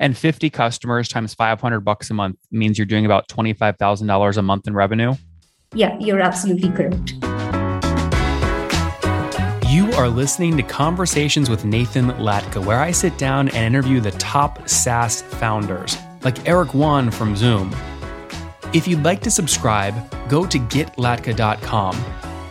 And 50 customers times 500 bucks a month means you're doing about $25,000 a month in revenue. Yeah, you're absolutely correct. You are listening to Conversations with Nathan Latka, where I sit down and interview the top SaaS founders, like Eric Yuan from Zoom. If you'd like to subscribe, go to getlatka.com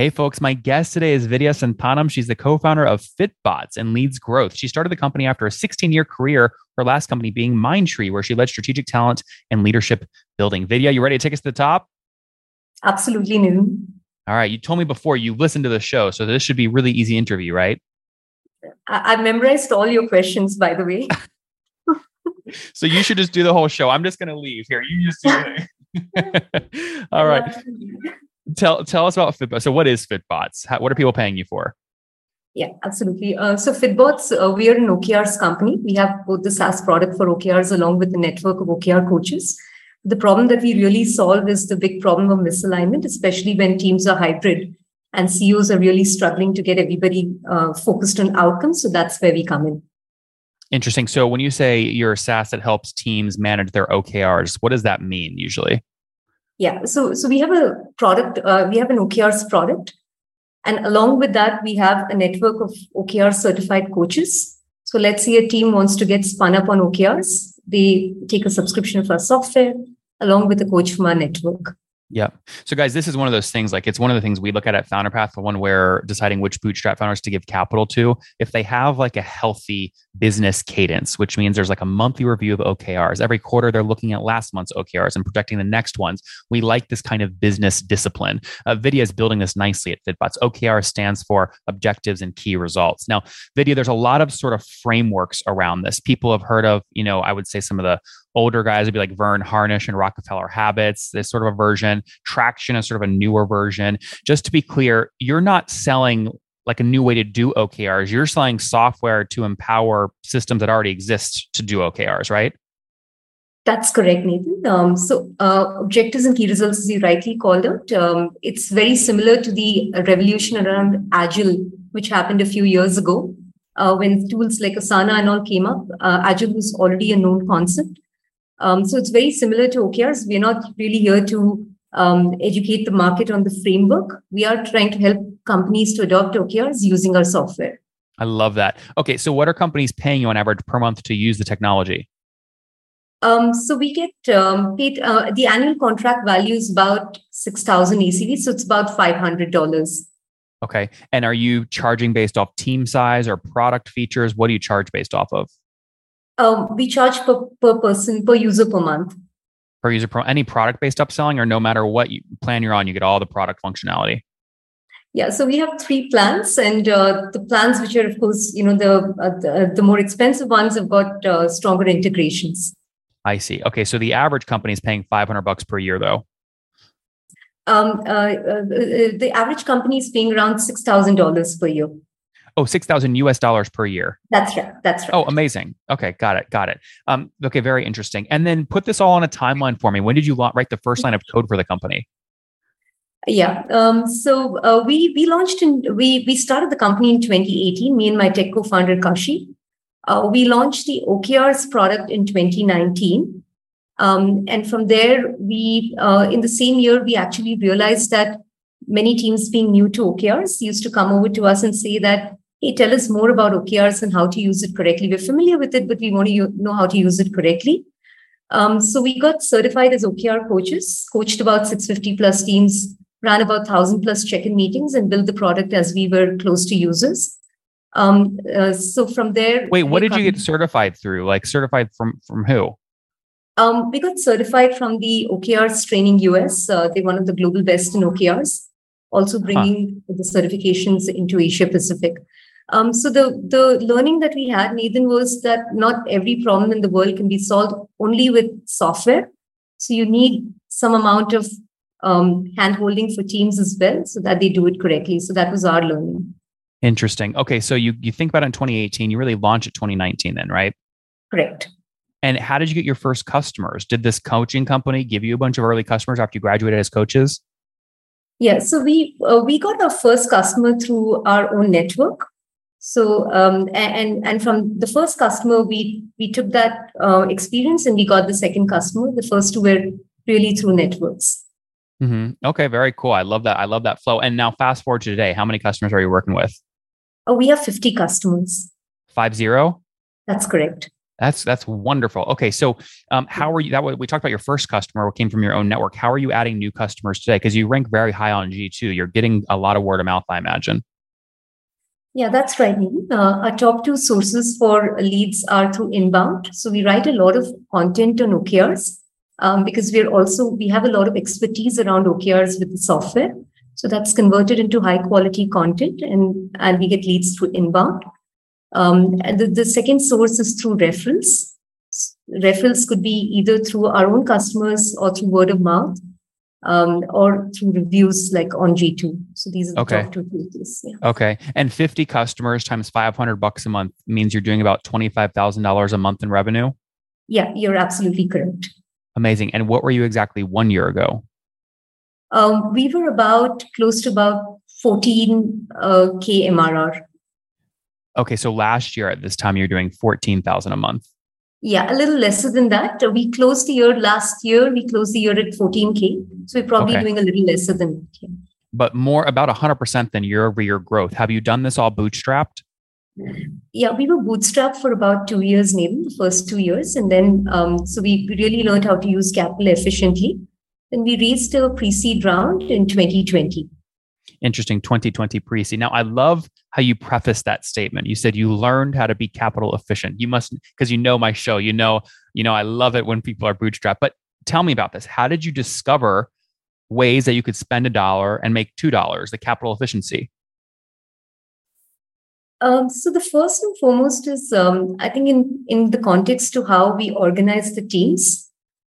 Hey, folks, my guest today is Vidya Santhanam. She's the co founder of Fitbots and leads growth. She started the company after a 16 year career, her last company being Mindtree, where she led strategic talent and leadership building. Vidya, you ready to take us to the top? Absolutely, Noon. All right. You told me before you listened to the show, so this should be really easy interview, right? I- I've memorized all your questions, by the way. so you should just do the whole show. I'm just going to leave here. You just do it. all right tell tell us about Fitbots. So, what is Fitbots? How, what are people paying you for? Yeah, absolutely. Uh, so, Fitbots, uh, we are an OKRs company. We have both the SaaS product for OKRs along with the network of OKR coaches. The problem that we really solve is the big problem of misalignment, especially when teams are hybrid and CEOs are really struggling to get everybody uh, focused on outcomes. So, that's where we come in. Interesting. So, when you say you're a SaaS that helps teams manage their OKRs, what does that mean usually? Yeah, so so we have a product. Uh, we have an OKRs product, and along with that, we have a network of OKR certified coaches. So let's say a team wants to get spun up on OKRs, they take a subscription of our software along with a coach from our network. Yeah. So, guys, this is one of those things. Like, it's one of the things we look at at FounderPath, the one where deciding which bootstrap founders to give capital to. If they have like a healthy business cadence, which means there's like a monthly review of OKRs every quarter, they're looking at last month's OKRs and projecting the next ones. We like this kind of business discipline. Uh, Vidya is building this nicely at Fitbots. OKR stands for objectives and key results. Now, Vidya, there's a lot of sort of frameworks around this. People have heard of, you know, I would say some of the older guys would be like Verne Harnish and Rockefeller Habits, this sort of a version. Traction is sort of a newer version. Just to be clear, you're not selling like a new way to do OKRs. You're selling software to empower systems that already exist to do OKRs, right? That's correct, Nathan. Um, so, uh, objectives and key results, as you rightly called out, um, it's very similar to the revolution around Agile, which happened a few years ago. Uh, when tools like Asana and all came up, uh, Agile was already a known concept. Um, so it's very similar to OKRs. We're not really here to um, educate the market on the framework. We are trying to help companies to adopt OKRs using our software. I love that. Okay, so what are companies paying you on average per month to use the technology? Um, so we get um, paid. Uh, the annual contract value is about six thousand ACV, so it's about five hundred dollars. Okay, and are you charging based off team size or product features? What do you charge based off of? Um, we charge per, per person, per user per month. Per user per any product based upselling, or no matter what you, plan you're on, you get all the product functionality. Yeah, so we have three plans, and uh, the plans which are, of course, you know, the uh, the, the, more expensive ones have got uh, stronger integrations. I see. Okay, so the average company is paying 500 bucks per year, though. Um, uh, uh, the average company is paying around six thousand dollars per year. Oh, 6,000 US dollars per year. That's right. That's right. Oh, amazing. Okay, got it. Got it. Um, okay, very interesting. And then put this all on a timeline for me. When did you write the first line of code for the company? Yeah. Um, so uh, we we launched in we we started the company in 2018. Me and my tech co-founder Kashi. Uh, we launched the OKRs product in 2019, um, and from there we uh, in the same year we actually realized that many teams being new to OKRs used to come over to us and say that hey, tell us more about OKRs and how to use it correctly. We're familiar with it, but we want to know how to use it correctly. Um, so we got certified as OKR coaches, coached about 650 plus teams, ran about 1,000 plus check-in meetings, and built the product as we were close to users. Um, uh, so from there, wait, what did you get certified through? Like certified from from who? Um, we got certified from the OKRs Training US. Uh, they're one of the global best in OKRs. Also bringing huh. the certifications into Asia Pacific. Um, so the the learning that we had, Nathan, was that not every problem in the world can be solved only with software. So you need some amount of um, hand holding for teams as well, so that they do it correctly. So that was our learning. Interesting. Okay, so you you think about it in 2018, you really launch it 2019 then, right? Correct. And how did you get your first customers? Did this coaching company give you a bunch of early customers after you graduated as coaches? Yeah, so we uh, we got our first customer through our own network. So um, and and from the first customer, we we took that uh, experience and we got the second customer. The first two were really through networks. Mm-hmm. Okay, very cool. I love that. I love that flow. And now, fast forward to today, how many customers are you working with? Oh, we have fifty customers. Five zero. That's correct. That's that's wonderful. Okay, so um, how are you? That we talked about your first customer what came from your own network. How are you adding new customers today? Because you rank very high on G two. You're getting a lot of word of mouth, I imagine. Yeah, that's right. Uh, our top two sources for leads are through inbound. So we write a lot of content on OKRs um, because we're also we have a lot of expertise around OKRs with the software. So that's converted into high quality content, and and we get leads through inbound. Um, and the, the second source is through referrals. Referrals could be either through our own customers or through word of mouth um, or through reviews like on G2. So these are the okay. top two places. Yeah. Okay. And 50 customers times 500 bucks a month means you're doing about $25,000 a month in revenue? Yeah, you're absolutely correct. Amazing. And what were you exactly one year ago? Um, we were about close to about 14 uh, K MRR. Okay, so last year at this time you're doing 14,000 a month. Yeah, a little lesser than that. We closed the year last year, we closed the year at 14K. So we're probably okay. doing a little lesser than that. Yeah. But more about 100% than year over year growth. Have you done this all bootstrapped? Yeah, we were bootstrapped for about two years, maybe the first two years. And then, um, so we really learned how to use capital efficiently. And we raised a pre seed round in 2020 interesting 2020 pre-seed. Now, I love how you preface that statement. You said you learned how to be capital efficient. You must, because you know my show. You know, you know, I love it when people are bootstrapped. But tell me about this. How did you discover ways that you could spend a dollar and make two dollars? The capital efficiency. Um, so the first and foremost is, um, I think, in in the context to how we organize the teams.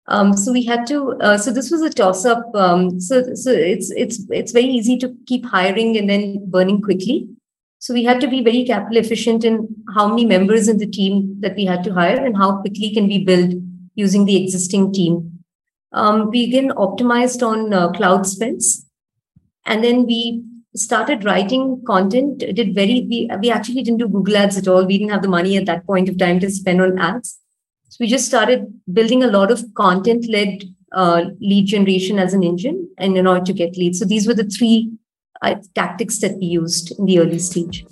Um, so we had to. Uh, so this was a toss up. Um, so so it's it's it's very easy to keep hiring and then burning quickly. So we had to be very capital efficient in how many members in the team that we had to hire and how quickly can we build using the existing team. Um, we again optimized on uh, cloud spends, and then we started writing content. Did very we we actually didn't do Google Ads at all. We didn't have the money at that point of time to spend on ads. So we just started building a lot of content led uh, lead generation as an engine and in order to get leads. So these were the three uh, tactics that we used in the early stage.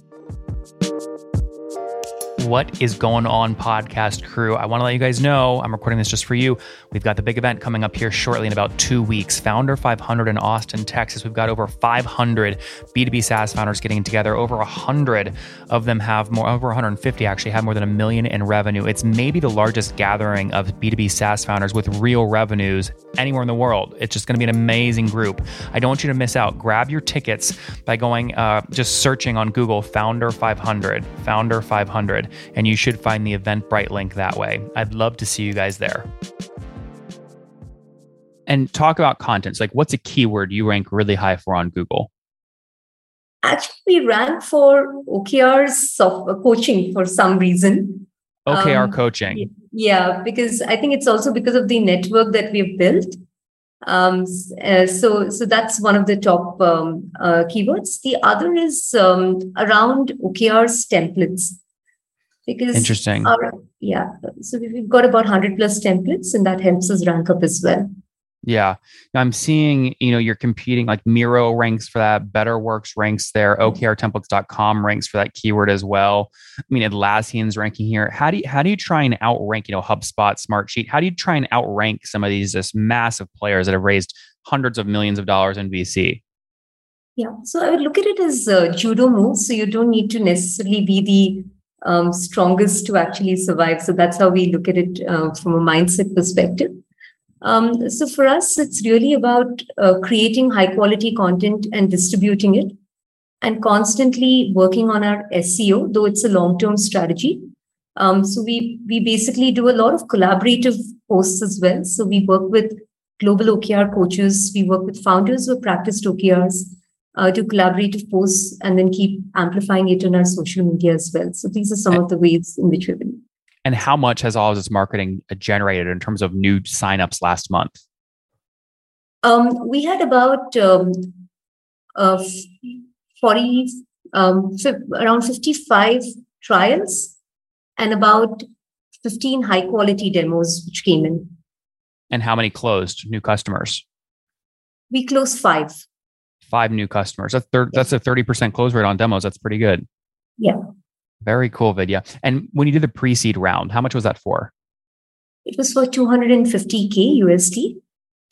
What is going on, podcast crew? I want to let you guys know I'm recording this just for you. We've got the big event coming up here shortly in about two weeks. Founder 500 in Austin, Texas. We've got over 500 B2B SaaS founders getting together. Over 100 of them have more, over 150 actually have more than a million in revenue. It's maybe the largest gathering of B2B SaaS founders with real revenues anywhere in the world. It's just going to be an amazing group. I don't want you to miss out. Grab your tickets by going, uh, just searching on Google Founder 500, Founder 500 and you should find the Eventbrite link that way. I'd love to see you guys there. And talk about contents. Like, what's a keyword you rank really high for on Google? Actually, we rank for OKR's of coaching for some reason. OKR um, coaching. Yeah, because I think it's also because of the network that we've built. Um, uh, so, so that's one of the top um, uh, keywords. The other is um, around OKR's templates because interesting. our, yeah so we've got about 100 plus templates and that helps us rank up as well. Yeah. I'm seeing you know you're competing like miro ranks for that betterworks ranks there mm-hmm. okrtemplates.com ranks for that keyword as well. I mean atlassian's ranking here. How do you how do you try and outrank you know hubspot smartsheet? How do you try and outrank some of these just massive players that have raised hundreds of millions of dollars in vc yeah so i would look at it as uh, judo moves so you don't need to necessarily be the um, strongest to actually survive. So that's how we look at it uh, from a mindset perspective. Um, so for us, it's really about uh, creating high quality content and distributing it and constantly working on our SEO, though it's a long term strategy. Um, so we we basically do a lot of collaborative posts as well. So we work with global OKR coaches. We work with founders who have practiced OKRs. Uh, do collaborative posts, and then keep amplifying it on our social media as well. So these are some of the ways in which we've been. And how much has all of this marketing generated in terms of new signups last month? Um, we had about um, uh, 40, um, around 55 trials and about 15 high quality demos which came in. And how many closed new customers? We closed five. Five new customers. That's thir- that's a 30% close rate on demos. That's pretty good. Yeah. Very cool, Vidya. And when you did the pre-seed round, how much was that for? It was for 250k USD.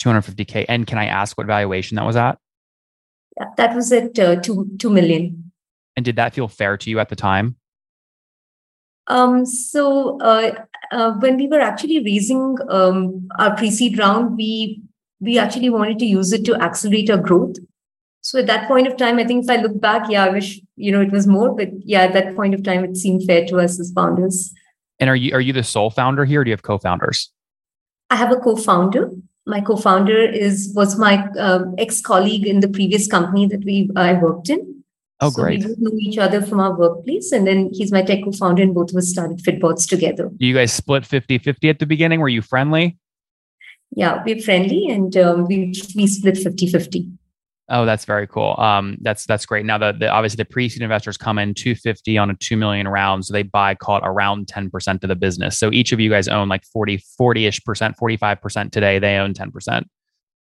250k. And can I ask what valuation that was at? Yeah, that was at uh, two two million. And did that feel fair to you at the time? Um, so uh, uh, when we were actually raising um, our pre-seed round, we we actually wanted to use it to accelerate our growth. So at that point of time, I think if I look back, yeah, I wish you know it was more, but yeah, at that point of time, it seemed fair to us as founders. And are you are you the sole founder here? Or do you have co-founders? I have a co-founder. My co-founder is was my uh, ex-colleague in the previous company that we I worked in. Oh, so great. We know each other from our workplace. And then he's my tech co founder, and both of us started Fitbots together. You guys split 50 50 at the beginning. Were you friendly? Yeah, we're friendly and um, we, we split 50 50. Oh, that's very cool. Um, that's that's great. Now, the, the obviously the pre-seed investors come in 250 on a 2 million round, so they buy call it around 10% of the business. So each of you guys own like 40 40ish percent, 45% today. They own 10%.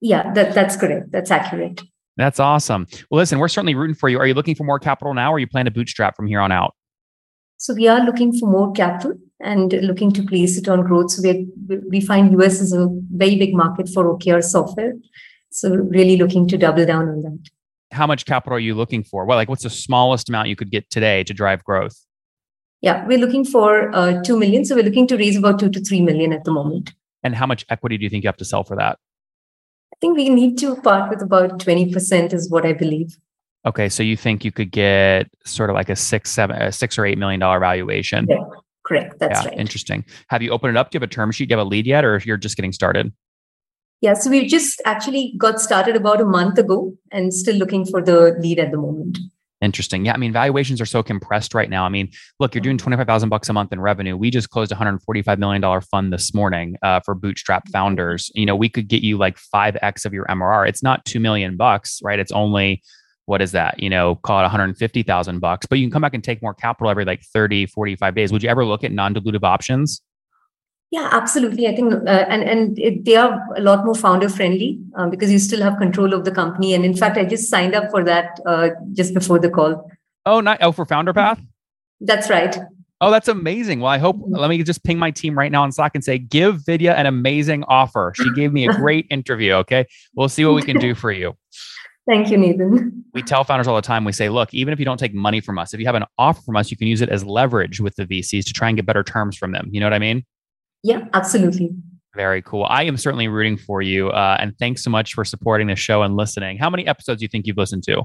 Yeah, that, that's correct. That's accurate. That's awesome. Well, listen, we're certainly rooting for you. Are you looking for more capital now, or you plan to bootstrap from here on out? So we are looking for more capital and looking to place it on growth. So we we find US is a very big market for OKR software. So really looking to double down on that. How much capital are you looking for? Well, like what's the smallest amount you could get today to drive growth? Yeah, we're looking for uh, two million. So we're looking to raise about two to three million at the moment. And how much equity do you think you have to sell for that? I think we need to part with about 20% is what I believe. Okay. So you think you could get sort of like a six, seven, a six or eight million dollar valuation? Yeah, correct. That's yeah, right. Interesting. Have you opened it up? Do you have a term sheet? Do you have a lead yet, or if you're just getting started? Yeah, so we just actually got started about a month ago and still looking for the lead at the moment. Interesting. Yeah. I mean, valuations are so compressed right now. I mean, look, you're doing mm-hmm. 25,000 bucks a month in revenue. We just closed a $145 million fund this morning uh, for bootstrap mm-hmm. founders. You know, we could get you like 5X of your MRR. It's not 2 million bucks, right? It's only, what is that? You know, call it 150,000 bucks, but you can come back and take more capital every like 30, 45 days. Would you ever look at non-dilutive options? Yeah, absolutely. I think, uh, and and it, they are a lot more founder friendly um, because you still have control of the company. And in fact, I just signed up for that uh, just before the call. Oh, not oh for Founder Path. That's right. Oh, that's amazing. Well, I hope. Mm-hmm. Let me just ping my team right now on Slack and say, give Vidya an amazing offer. She gave me a great interview. Okay, we'll see what we can do for you. Thank you, Nathan. We tell founders all the time. We say, look, even if you don't take money from us, if you have an offer from us, you can use it as leverage with the VCs to try and get better terms from them. You know what I mean? Yeah, absolutely. Very cool. I am certainly rooting for you. Uh, and thanks so much for supporting the show and listening. How many episodes do you think you've listened to?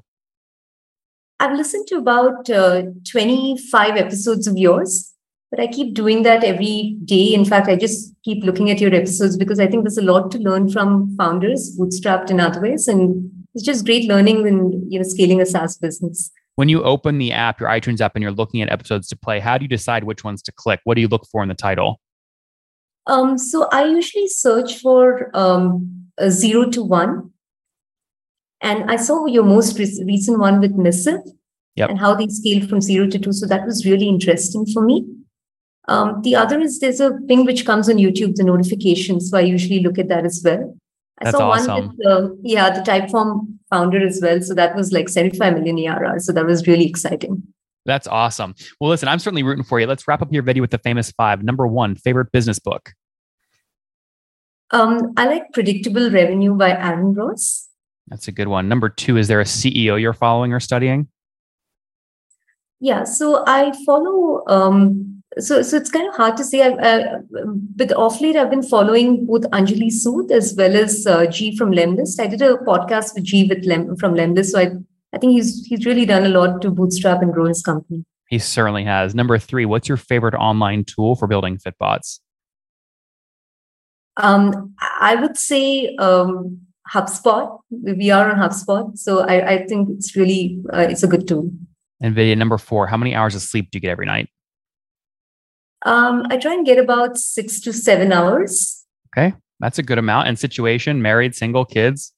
I've listened to about uh, 25 episodes of yours, but I keep doing that every day. In fact, I just keep looking at your episodes because I think there's a lot to learn from founders, bootstrapped in other ways. And it's just great learning when you know scaling a SaaS business. When you open the app, your iTunes app, and you're looking at episodes to play, how do you decide which ones to click? What do you look for in the title? Um, so I usually search for um, a zero to one. And I saw your most re- recent one with Missive yep. and how they scaled from zero to two. So that was really interesting for me. Um, the other is there's a thing which comes on YouTube, the notifications. So I usually look at that as well. I That's saw awesome. one with uh, yeah, the Typeform founder as well. So that was like 75 million ARR. So that was really exciting. That's awesome. Well, listen, I'm certainly rooting for you. Let's wrap up your video with the famous five. Number one, favorite business book. Um, I like Predictable Revenue by Aaron Ross. That's a good one. Number two, is there a CEO you're following or studying? Yeah, so I follow. Um, so, so it's kind of hard to say. I, uh, but off late, I've been following both Anjali Sood as well as uh, G from Lemlist. I did a podcast with G with Lem, from Lemlist, so I I think he's he's really done a lot to bootstrap and grow his company. He certainly has. Number three, what's your favorite online tool for building Fitbots? Um, I would say um, HubSpot. We are on HubSpot, so I, I think it's really uh, it's a good tool. Vidya number four. How many hours of sleep do you get every night? Um, I try and get about six to seven hours. Okay, that's a good amount. And situation: married, single, kids.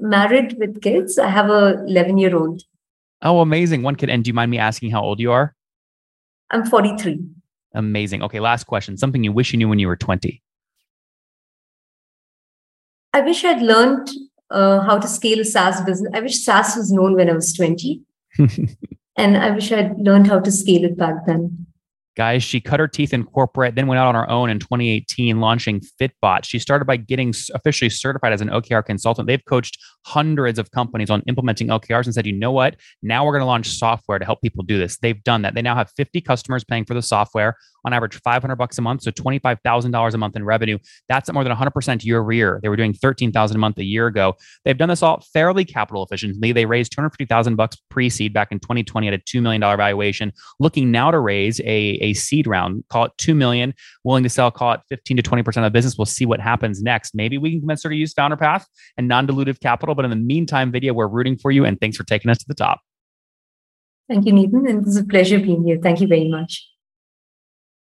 Married with kids. I have a eleven year old. Oh, amazing! One kid. And do you mind me asking how old you are? I'm forty three. Amazing. Okay, last question. Something you wish you knew when you were twenty. I wish I'd learned uh, how to scale a SaaS business. I wish SaaS was known when I was 20. and I wish I'd learned how to scale it back then. Guys, she cut her teeth in corporate, then went out on her own in 2018, launching Fitbot. She started by getting officially certified as an OKR consultant. They've coached hundreds of companies on implementing OKRs and said, you know what? Now we're going to launch software to help people do this. They've done that. They now have 50 customers paying for the software on average 500 bucks a month, so $25,000 a month in revenue. That's at more than 100% year over year. They were doing 13,000 a month a year ago. They've done this all fairly capital efficiently. They raised 250,000 bucks pre-seed back in 2020 at a $2 million valuation, looking now to raise a, a seed round, call it 2 million, willing to sell, call it 15 to 20% of the business. We'll see what happens next. Maybe we can her to use Founder Path and non-dilutive capital. But in the meantime, Vidya, we're rooting for you and thanks for taking us to the top. Thank you, Nathan. And it was a pleasure being here. Thank you very much.